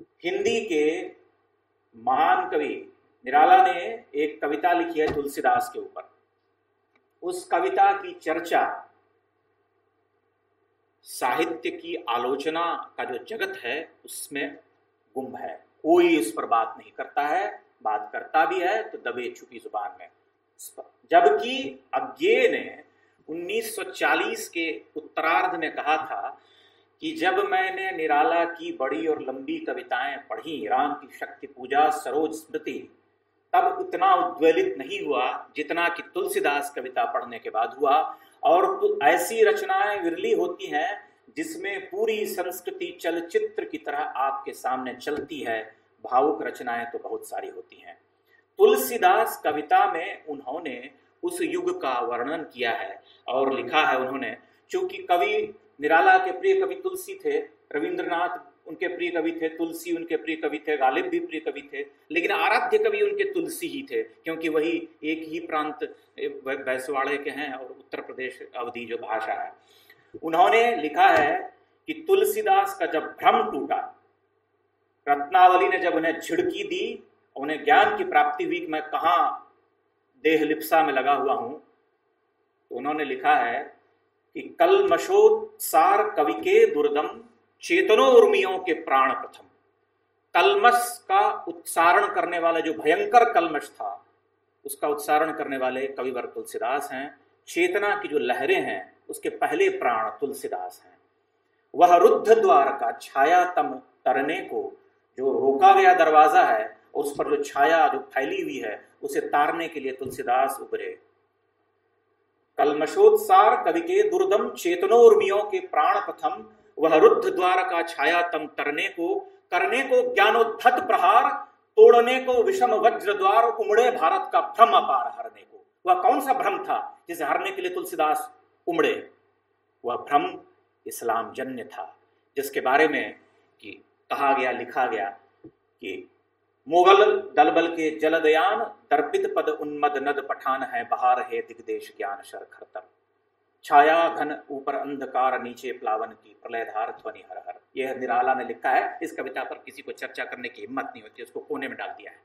हिंदी के महान कवि निराला ने एक कविता लिखी है तुलसीदास के ऊपर। उस कविता की चर्चा, साहित्य की आलोचना का जो जगत है, उसमें गुम है। कोई इस पर बात नहीं करता है, बात करता भी है तो दबे छुपी ज़ुबान में। जबकि अज्ञे ने 1940 के उत्तरार्ध में कहा था कि जब मैंने निराला की बड़ी और लंबी कविताएँ पढ़ी, राम की शक्ति पूजा, सरोज स्मृति, तब उतना उद्वेलित नहीं हुआ जितना कि तुलसीदास कविता पढ़ने के बाद हुआ। और तो ऐसी रचनाएँ विरली होती हैं जिसमें पूरी संस्कृति चलचित्र की तरह आपके सामने चलती है। भावुक रचनाएँ तो बहुत सारी होती हैं। तुलसीदास कविता में उन्होंने उस युग का वर्णन किया है और लिखा है उन्होंने, चूँकि कवि निराला के प्रिय कवि तुलसी थे, रविंद्रनाथ उनके प्रिय कवि थे, तुलसी उनके प्रिय कवि थे, गालिब भी प्रिय कवि थे, लेकिन आराध्य कवि उनके तुलसी ही थे, क्योंकि वही एक ही प्रांत बैसवाड़े के हैं और उत्तर प्रदेश अवधि जो भाषा है। उन्होंने लिखा है कि तुलसीदास का जब भ्रम टूटा, रत्नावली ने जब उन्हें झिड़की दी, उन्हें ज्ञान की प्राप्ति हुई कि मैं कहा देह लिप्सा में लगा हुआ हूँ तो उन्होंने लिखा है कि कल मशोत्सार कवि के दुर्दम, चेतनो उर्मियों के प्राण प्रथम। कलमस का उत्सारण करने वाला जो भयंकर कलमश था, उसका उत्सारण करने वाले कविवर तुलसीदास हैं। चेतना की जो लहरें हैं, उसके पहले प्राण तुलसीदास हैं। वह रुद्ध द्वार का छाया तम तरने को जो रोका गया दरवाज़ा है, और उस पर जो छाया जो फैली हुई है, उसे तारने के लिए तुलसीदास उभरे। कलमशोत्सार कवि के दुर्दम चेतनोर्मियों के प्राण प्रथम वह रुद्ध द्वार का छाया तम तरने को, करने को ज्ञानोद्धत प्रहार, तोड़ने को विषम वज्र द्वार, उमड़े भारत का भ्रम अपार हरने को। वह कौन सा भ्रम था जिसे हरने के लिए तुलसीदास उमड़े? वह भ्रम इस्लाम जन्य था, जिसके बारे में कि कहा गया, लिखा गया कि मुगल दलबल के जलदयान दर्पित पद उन्मद नद पठान है, बहार है दिग्देश ज्ञान शर खरतर छाया घन ऊपर अंधकार, नीचे प्लावन की प्रलयधार ध्वनि हर हर। यह निराला ने लिखा है। इस कविता पर किसी को चर्चा करने की हिम्मत नहीं होती, उसको कोने में डाल दिया है।